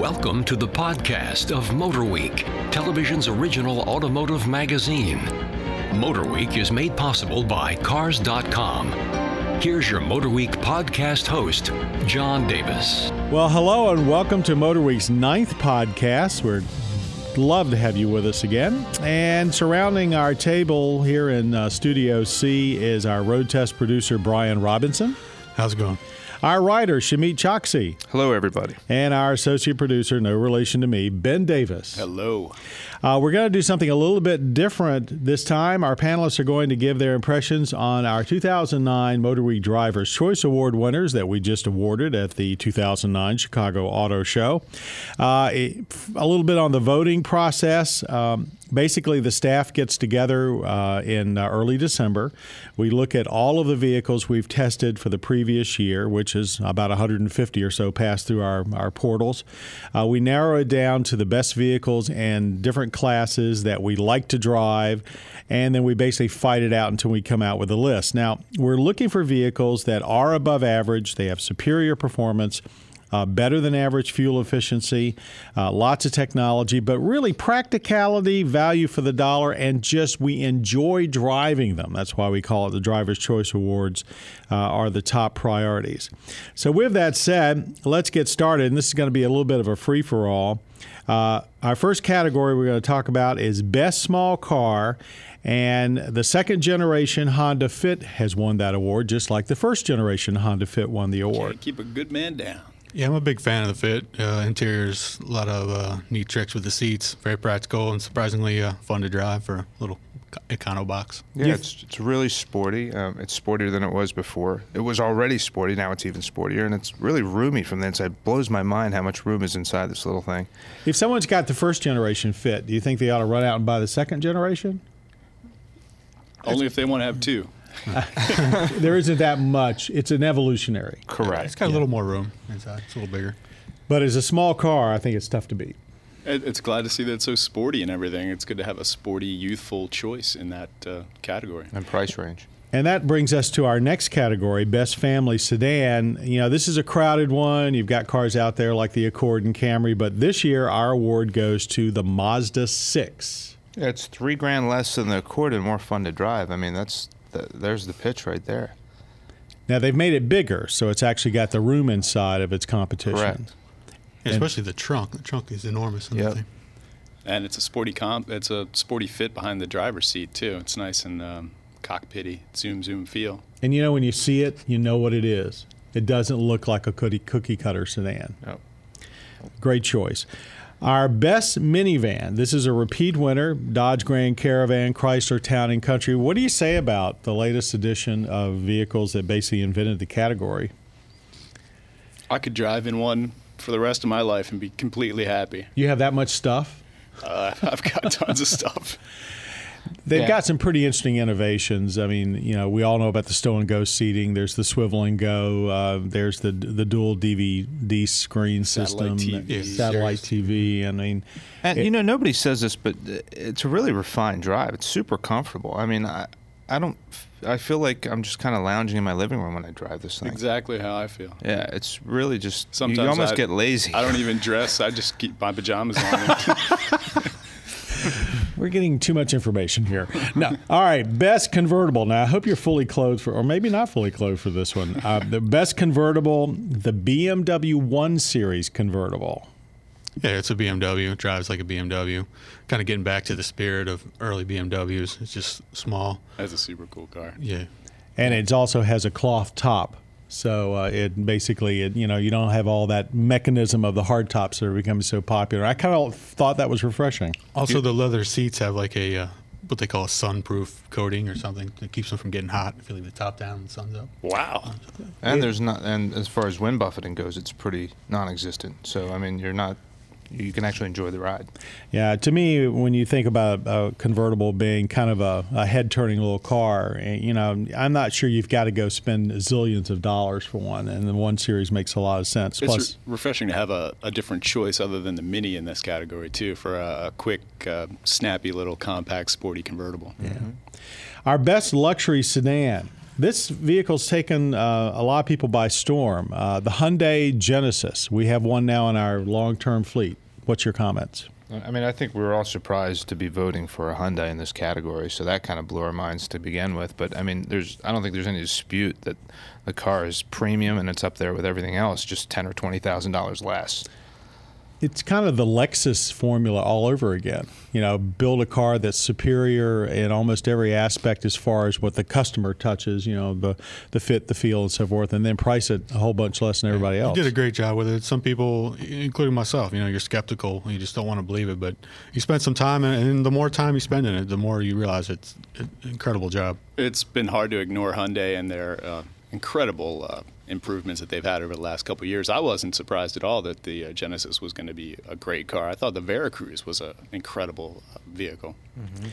Welcome to the podcast of Motorweek, television's original automotive magazine. Motorweek is made possible by Cars.com. Here's your Motorweek podcast host, John Davis. Well, hello and welcome to Motorweek's ninth podcast. We're love to have you with us again. And surrounding our table here in uh, Studio C is our road test producer, Brian Robinson. How's it going? Our writer, Shamit Choksi. Hello, everybody. And our associate producer, no relation to me, Ben Davis. Hello. Uh, we're going to do something a little bit different this time. Our panelists are going to give their impressions on our 2009 Motor Week Drivers' Choice Award winners that we just awarded at the 2009 Chicago Auto Show. Uh, a little bit on the voting process. Um, basically the staff gets together uh, in uh, early December. We look at all of the vehicles we've tested for the previous year, which is about 150 or so passed through our, our portals. Uh, we narrow it down to the best vehicles and different classes that we like to drive, and then we basically fight it out until we come out with a list. Now, we're looking for vehicles that are above average, they have superior performance uh, better than average fuel efficiency, uh, lots of technology, but really practicality, value for the dollar, and just we enjoy driving them. That's why we call it the Driver's Choice Awards, uh, are the top priorities. So, with that said, let's get started. And this is going to be a little bit of a free for all. Uh, our first category we're going to talk about is Best Small Car. And the second generation Honda Fit has won that award, just like the first generation Honda Fit won the award. Can't keep a good man down. Yeah, I'm a big fan of the fit. Uh, interior's a lot of uh, neat tricks with the seats. Very practical and surprisingly uh, fun to drive for a little econo box. Yeah, it's, it's really sporty. Um, it's sportier than it was before. It was already sporty. Now it's even sportier, and it's really roomy from the inside. Blows my mind how much room is inside this little thing. If someone's got the first generation Fit, do you think they ought to run out and buy the second generation? Only if they want to have two. there isn't that much. It's an evolutionary. Correct. It's got a little more room inside. It's a little bigger. But as a small car, I think it's tough to beat. It's glad to see that it's so sporty and everything. It's good to have a sporty, youthful choice in that uh, category. And price range. And that brings us to our next category, Best Family Sedan. You know, this is a crowded one. You've got cars out there like the Accord and Camry, but this year our award goes to the Mazda 6. Yeah, it's three grand less than the Accord and more fun to drive. I mean, that's the, there's the pitch right there. Now they've made it bigger, so it's actually got the room inside of its competition. Correct. Yeah, especially the trunk. The trunk is enormous. In Yep. thing. And it's a sporty comp. It's a sporty fit behind the driver's seat too. It's nice and um, cockpitty, zoom zoom feel. And you know, when you see it, you know what it is. It doesn't look like a cookie, cookie cutter sedan. Yep. Great choice. Our best minivan. This is a repeat winner Dodge Grand Caravan, Chrysler Town and Country. What do you say about the latest edition of vehicles that basically invented the category? I could drive in one for the rest of my life and be completely happy. You have that much stuff? Uh, I've got tons of stuff. They've Yeah. got some pretty interesting innovations. I mean, you know, we all know about the stow and go seating. There's the swivel and go. Uh, there's the the dual DVD screen system, Satellite TV. satellite TV. I mean, And It- you know, nobody says this, but it's a really refined drive. It's super comfortable. I mean, I, I don't. I feel like I'm just kind of lounging in my living room when I drive this thing. Exactly how I feel. Yeah, it's really just. Sometimes you almost I- get lazy. I don't even dress. I just keep my pajamas on. We're getting too much information here. No. All right. Best convertible. Now, I hope you're fully clothed for, or maybe not fully clothed for this one. Uh, the best convertible, the BMW 1 Series convertible. Yeah, it's a BMW. It drives like a BMW. Kind of getting back to the spirit of early BMWs. It's just small. That's a super cool car. Yeah. And it also has a cloth top. So uh, it basically, it, you know, you don't have all that mechanism of the hard tops that are becoming so popular. I kind of thought that was refreshing. Also, the leather seats have like a uh, what they call a sunproof coating or something that keeps them from getting hot if you leave the top down and the sun's up. Wow. And there's not, and as far as wind buffeting goes, it's pretty non-existent. So I mean, you're not, you can actually enjoy the ride. Yeah, to me, when you think about a convertible being kind of a, a head-turning little car, eh, you know, I'm not sure you've got to go spend zillions of dollars for one, and the one series makes a lot of sense. It's Plus, re- refreshing to have a, a different choice other than the Mini in this category too, for a, a quick, uh, snappy little compact, sporty convertible. our best luxury sedan. This vehicle's taken uh, a lot of people by storm. Uh, the Hyundai Genesis. We have one now in our long-term fleet. What's your comments? I mean, I think we were all surprised to be voting for a Hyundai in this category, so that kind of blew our minds to begin with. But I mean, there's I don't think there's any dispute that the car is premium and it's up there with everything else, just ten or twenty thousand dollars less it's kind of the Lexus formula all over again. You know, build a car that's superior in almost every aspect as far as what the customer touches. You know, the the fit, the feel, and so forth, and then price it a whole bunch less than everybody else. You did a great job with it. Some people, including myself, you know, you're skeptical. You just don't want to believe it, but you spend some time, and the more time you spend in it, the more you realize it's an incredible job. It's been hard to ignore Hyundai and their uh, incredible. Uh, improvements that they've had over the last couple years. I wasn't surprised at all that the uh, Genesis was going to be a great car. I thought the Veracruz was an incredible uh, vehicle. Mm-hmm.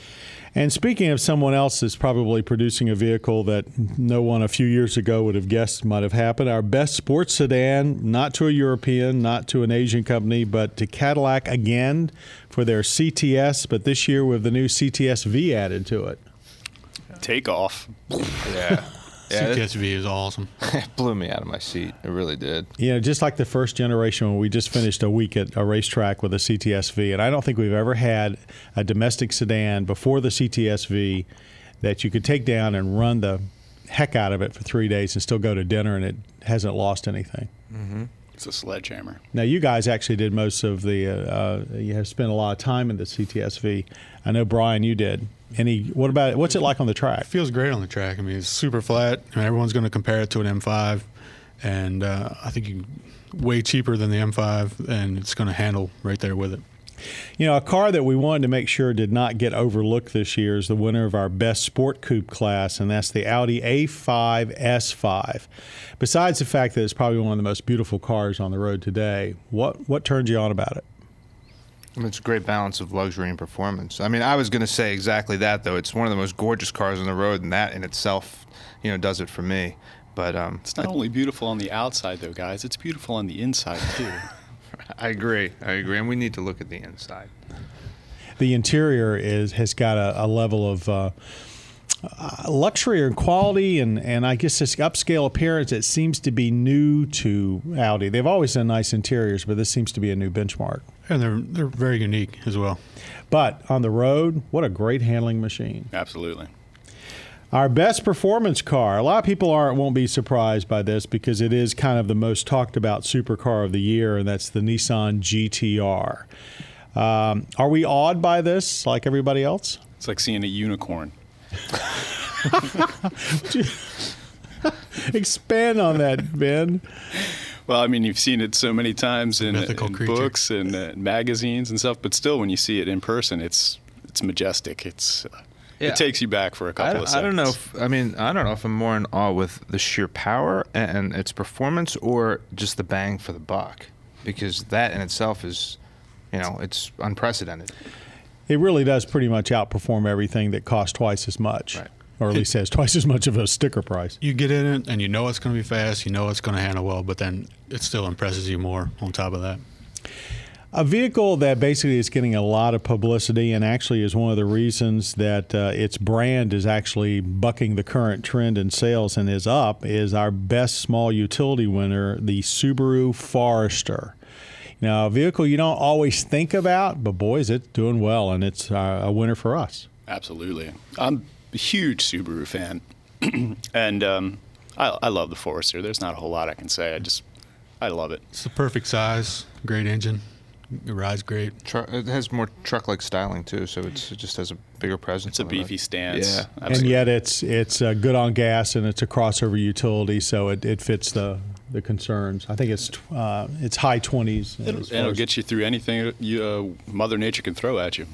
And speaking of someone else that's probably producing a vehicle that no one a few years ago would have guessed might have happened, our best sports sedan, not to a European, not to an Asian company, but to Cadillac again for their CTS, but this year with the new CTS V added to it. Take off. Yeah. Yeah, CTSV is awesome. it blew me out of my seat. It really did. You know, just like the first generation when we just finished a week at a racetrack with a CTSV, and I don't think we've ever had a domestic sedan before the CTSV that you could take down and run the heck out of it for three days and still go to dinner and it hasn't lost anything. Mm-hmm. It's a sledgehammer. Now, you guys actually did most of the, uh, uh, you have spent a lot of time in the CTSV. I know, Brian, you did. Any? What about? What's it like on the track? It feels great on the track. I mean, it's super flat. I mean, everyone's going to compare it to an M5, and uh, I think you way cheaper than the M5, and it's going to handle right there with it. You know, a car that we wanted to make sure did not get overlooked this year is the winner of our best sport coupe class, and that's the Audi A5 S5. Besides the fact that it's probably one of the most beautiful cars on the road today, what what turned you on about it? I mean, It's a great balance of luxury and performance. I mean, I was going to say exactly that, though. It's one of the most gorgeous cars on the road, and that in itself, you know, does it for me. But um, it's not only beautiful on the outside, though, guys. It's beautiful on the inside too. I agree. I agree, and we need to look at the inside. The interior is has got a, a level of. Uh, uh, luxury and quality and, and I guess this upscale appearance it seems to be new to Audi. They've always done nice interiors, but this seems to be a new benchmark. And they're they're very unique as well. But on the road, what a great handling machine. Absolutely. Our best performance car. A lot of people aren't won't be surprised by this because it is kind of the most talked about supercar of the year, and that's the Nissan GTR. Um, are we awed by this, like everybody else? It's like seeing a unicorn. Expand on that, Ben. Well, I mean, you've seen it so many times in, in books and uh, magazines and stuff, but still, when you see it in person, it's it's majestic. It's uh, yeah. it takes you back for a couple of seconds. I don't know. If, I mean, I don't know if I'm more in awe with the sheer power and its performance, or just the bang for the buck, because that in itself is, you know, it's unprecedented. It really does pretty much outperform everything that costs twice as much. Right or at least has twice as much of a sticker price. You get in it and you know it's going to be fast, you know it's going to handle well, but then it still impresses you more on top of that. A vehicle that basically is getting a lot of publicity and actually is one of the reasons that uh, its brand is actually bucking the current trend in sales and is up is our best small utility winner, the Subaru Forester. Now, a vehicle you don't always think about, but boys, it's doing well and it's uh, a winner for us. Absolutely. I'm a huge Subaru fan, and um, I, I love the Forester. There's not a whole lot I can say. I just I love it. It's the perfect size, great engine. It rides great. it has more truck-like styling too, so it just has a bigger presence. It's a beefy stance. Yeah, absolutely. and yet it's it's uh, good on gas and it's a crossover utility, so it, it fits the the concerns. I think it's uh, it's high twenties. It'll, it'll get you through anything you, uh, Mother Nature can throw at you.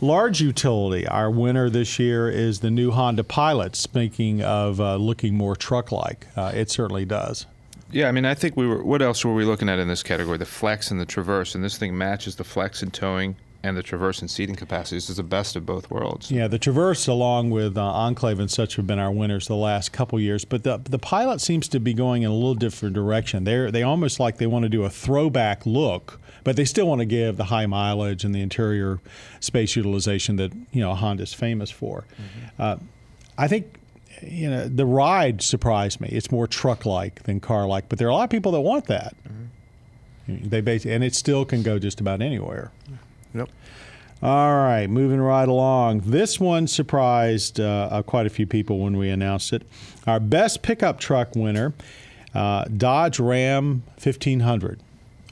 Large utility. Our winner this year is the new Honda Pilot. Speaking of uh, looking more truck-like, uh, it certainly does. Yeah, I mean, I think we were. What else were we looking at in this category? The Flex and the Traverse, and this thing matches the Flex in towing and the Traverse and seating capacities. This is the best of both worlds. Yeah, the Traverse, along with uh, Enclave and such, have been our winners the last couple years. But the the Pilot seems to be going in a little different direction. They they almost like they want to do a throwback look but they still want to give the high mileage and the interior space utilization that you know Honda's famous for. Mm-hmm. Uh, I think you know, the ride surprised me. It's more truck-like than car-like, but there are a lot of people that want that. Mm-hmm. They base, and it still can go just about anywhere. Yep. All right, moving right along. This one surprised uh, uh, quite a few people when we announced it. Our best pickup truck winner, uh, Dodge Ram 1500.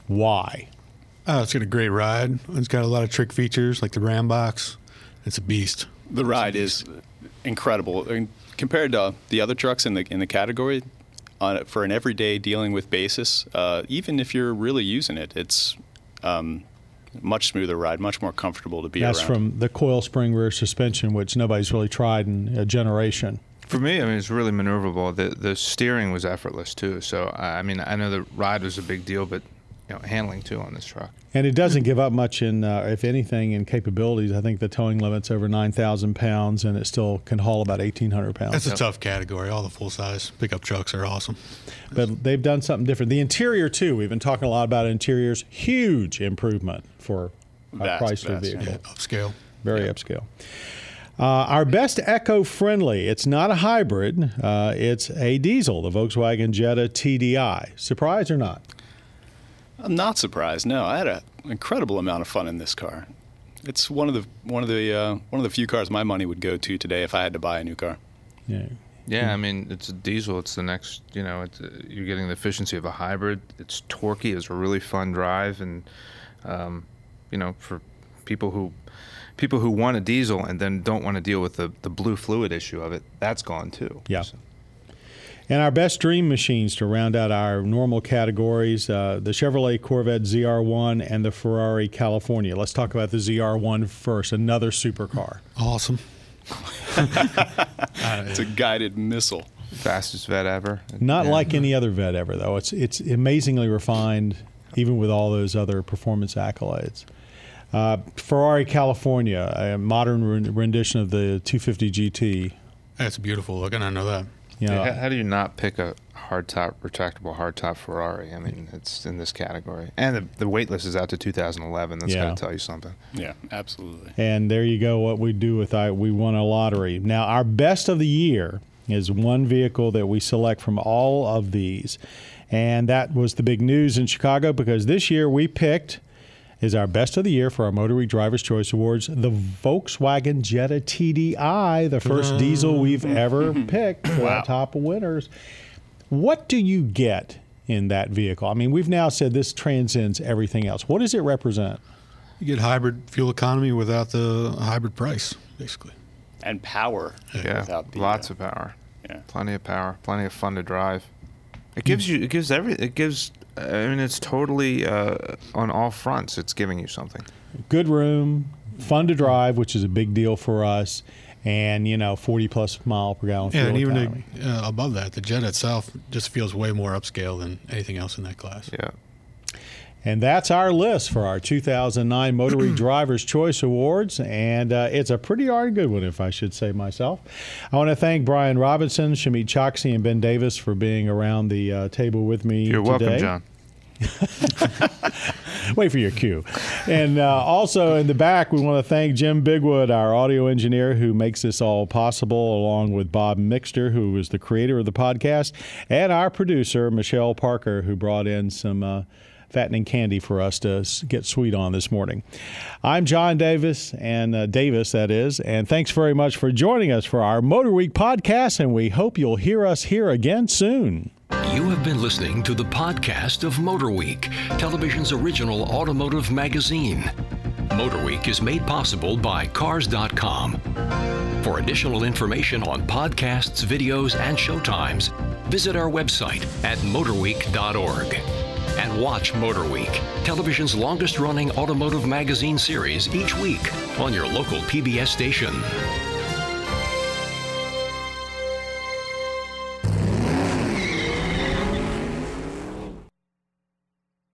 Why? Oh, it's got a great ride. It's got a lot of trick features like the Ram box. It's a beast. The ride is incredible I mean, compared to the other trucks in the in the category. On, for an everyday dealing with basis, uh, even if you're really using it, it's um, much smoother ride, much more comfortable to be That's around. from the coil spring rear suspension, which nobody's really tried in a generation. For me, I mean, it's really maneuverable. The the steering was effortless too. So I mean, I know the ride was a big deal, but you know, handling too on this truck. And it doesn't give up much in, uh, if anything, in capabilities. I think the towing limit's over 9,000 pounds, and it still can haul about 1,800 pounds. That's a tough category. All the full size pickup trucks are awesome. But they've done something different. The interior, too, we've been talking a lot about interiors. Huge improvement for a Vast, Chrysler vast, vehicle. Yeah, upscale. Very upscale. Uh, our best eco-friendly. It's not a hybrid. Uh, it's a diesel, the Volkswagen Jetta TDI. Surprise or not? I'm not surprised. No, I had an incredible amount of fun in this car. It's one of the one of the uh, one of the few cars my money would go to today if I had to buy a new car. Yeah. Yeah, I mean, it's a diesel. It's the next, you know, it's, uh, you're getting the efficiency of a hybrid. It's torquey. It's a really fun drive, and um, you know, for people who people who want a diesel and then don't want to deal with the the blue fluid issue of it, that's gone too. Yeah. So- And our best dream machines to round out our normal categories uh, the Chevrolet Corvette ZR1 and the Ferrari California. Let's talk about the ZR1 first, another supercar. Awesome. It's a guided missile. fastest Vette ever. Not Yeah. like any other Vette ever, though. It's, it's amazingly refined, even with all those other performance accolades. Uh, Ferrari California, a modern rendition of the 250 GT. That's beautiful looking. I know that. You know, Yeah, how, how do you not pick a hardtop, retractable hardtop Ferrari? I mean, it's in this category, and the, the wait list is out to 2011. That's Yeah. got to tell you something. Yeah, absolutely. And there you go. What we do with I, we won a lottery. Now our best of the year is one vehicle that we select from all of these, and that was the big news in Chicago because this year we picked is our best of the year for our Motor Week Drivers' Choice Awards the Volkswagen Jetta TDI, the first diesel we've ever picked for our top winners. What do you get in that vehicle? I mean, we've now said this transcends everything else. What does it represent? You get hybrid fuel economy without the hybrid price, basically. And power. Yeah, without the, lots uh, of power. yeah. plenty of power, plenty of fun to drive. It gives you, it gives every, it gives. I mean, it's totally uh, on all fronts. It's giving you something. good room, fun to drive, which is a big deal for us, and you know, 40 plus mile per gallon Yeah, fuel and even the, uh, above that, the Jet itself just feels way more upscale than anything else in that class. Yeah. And that's our list for our 2009 Motor Week Drivers' Choice Awards, and uh, it's a pretty darn good one, if I should say myself. I want to thank Brian Robinson, Shamit Choksi, and Ben Davis for being around the uh, table with me You're today. welcome, John. Wait for your cue. And uh, also in the back, we want to thank Jim Bigwood, our audio engineer, who makes this all possible, along with Bob Mixter, who is the creator of the podcast, and our producer, Michelle Parker, who brought in some. Uh, Fattening candy for us to get sweet on this morning. I'm John Davis, and uh, Davis, that is, and thanks very much for joining us for our Motor Week podcast, and we hope you'll hear us here again soon. You have been listening to the podcast of Motor Week, television's original automotive magazine. Motor Week is made possible by Cars.com. For additional information on podcasts, videos, and showtimes, visit our website at motorweek.org. And watch Motor Week, television's longest running automotive magazine series each week on your local PBS station.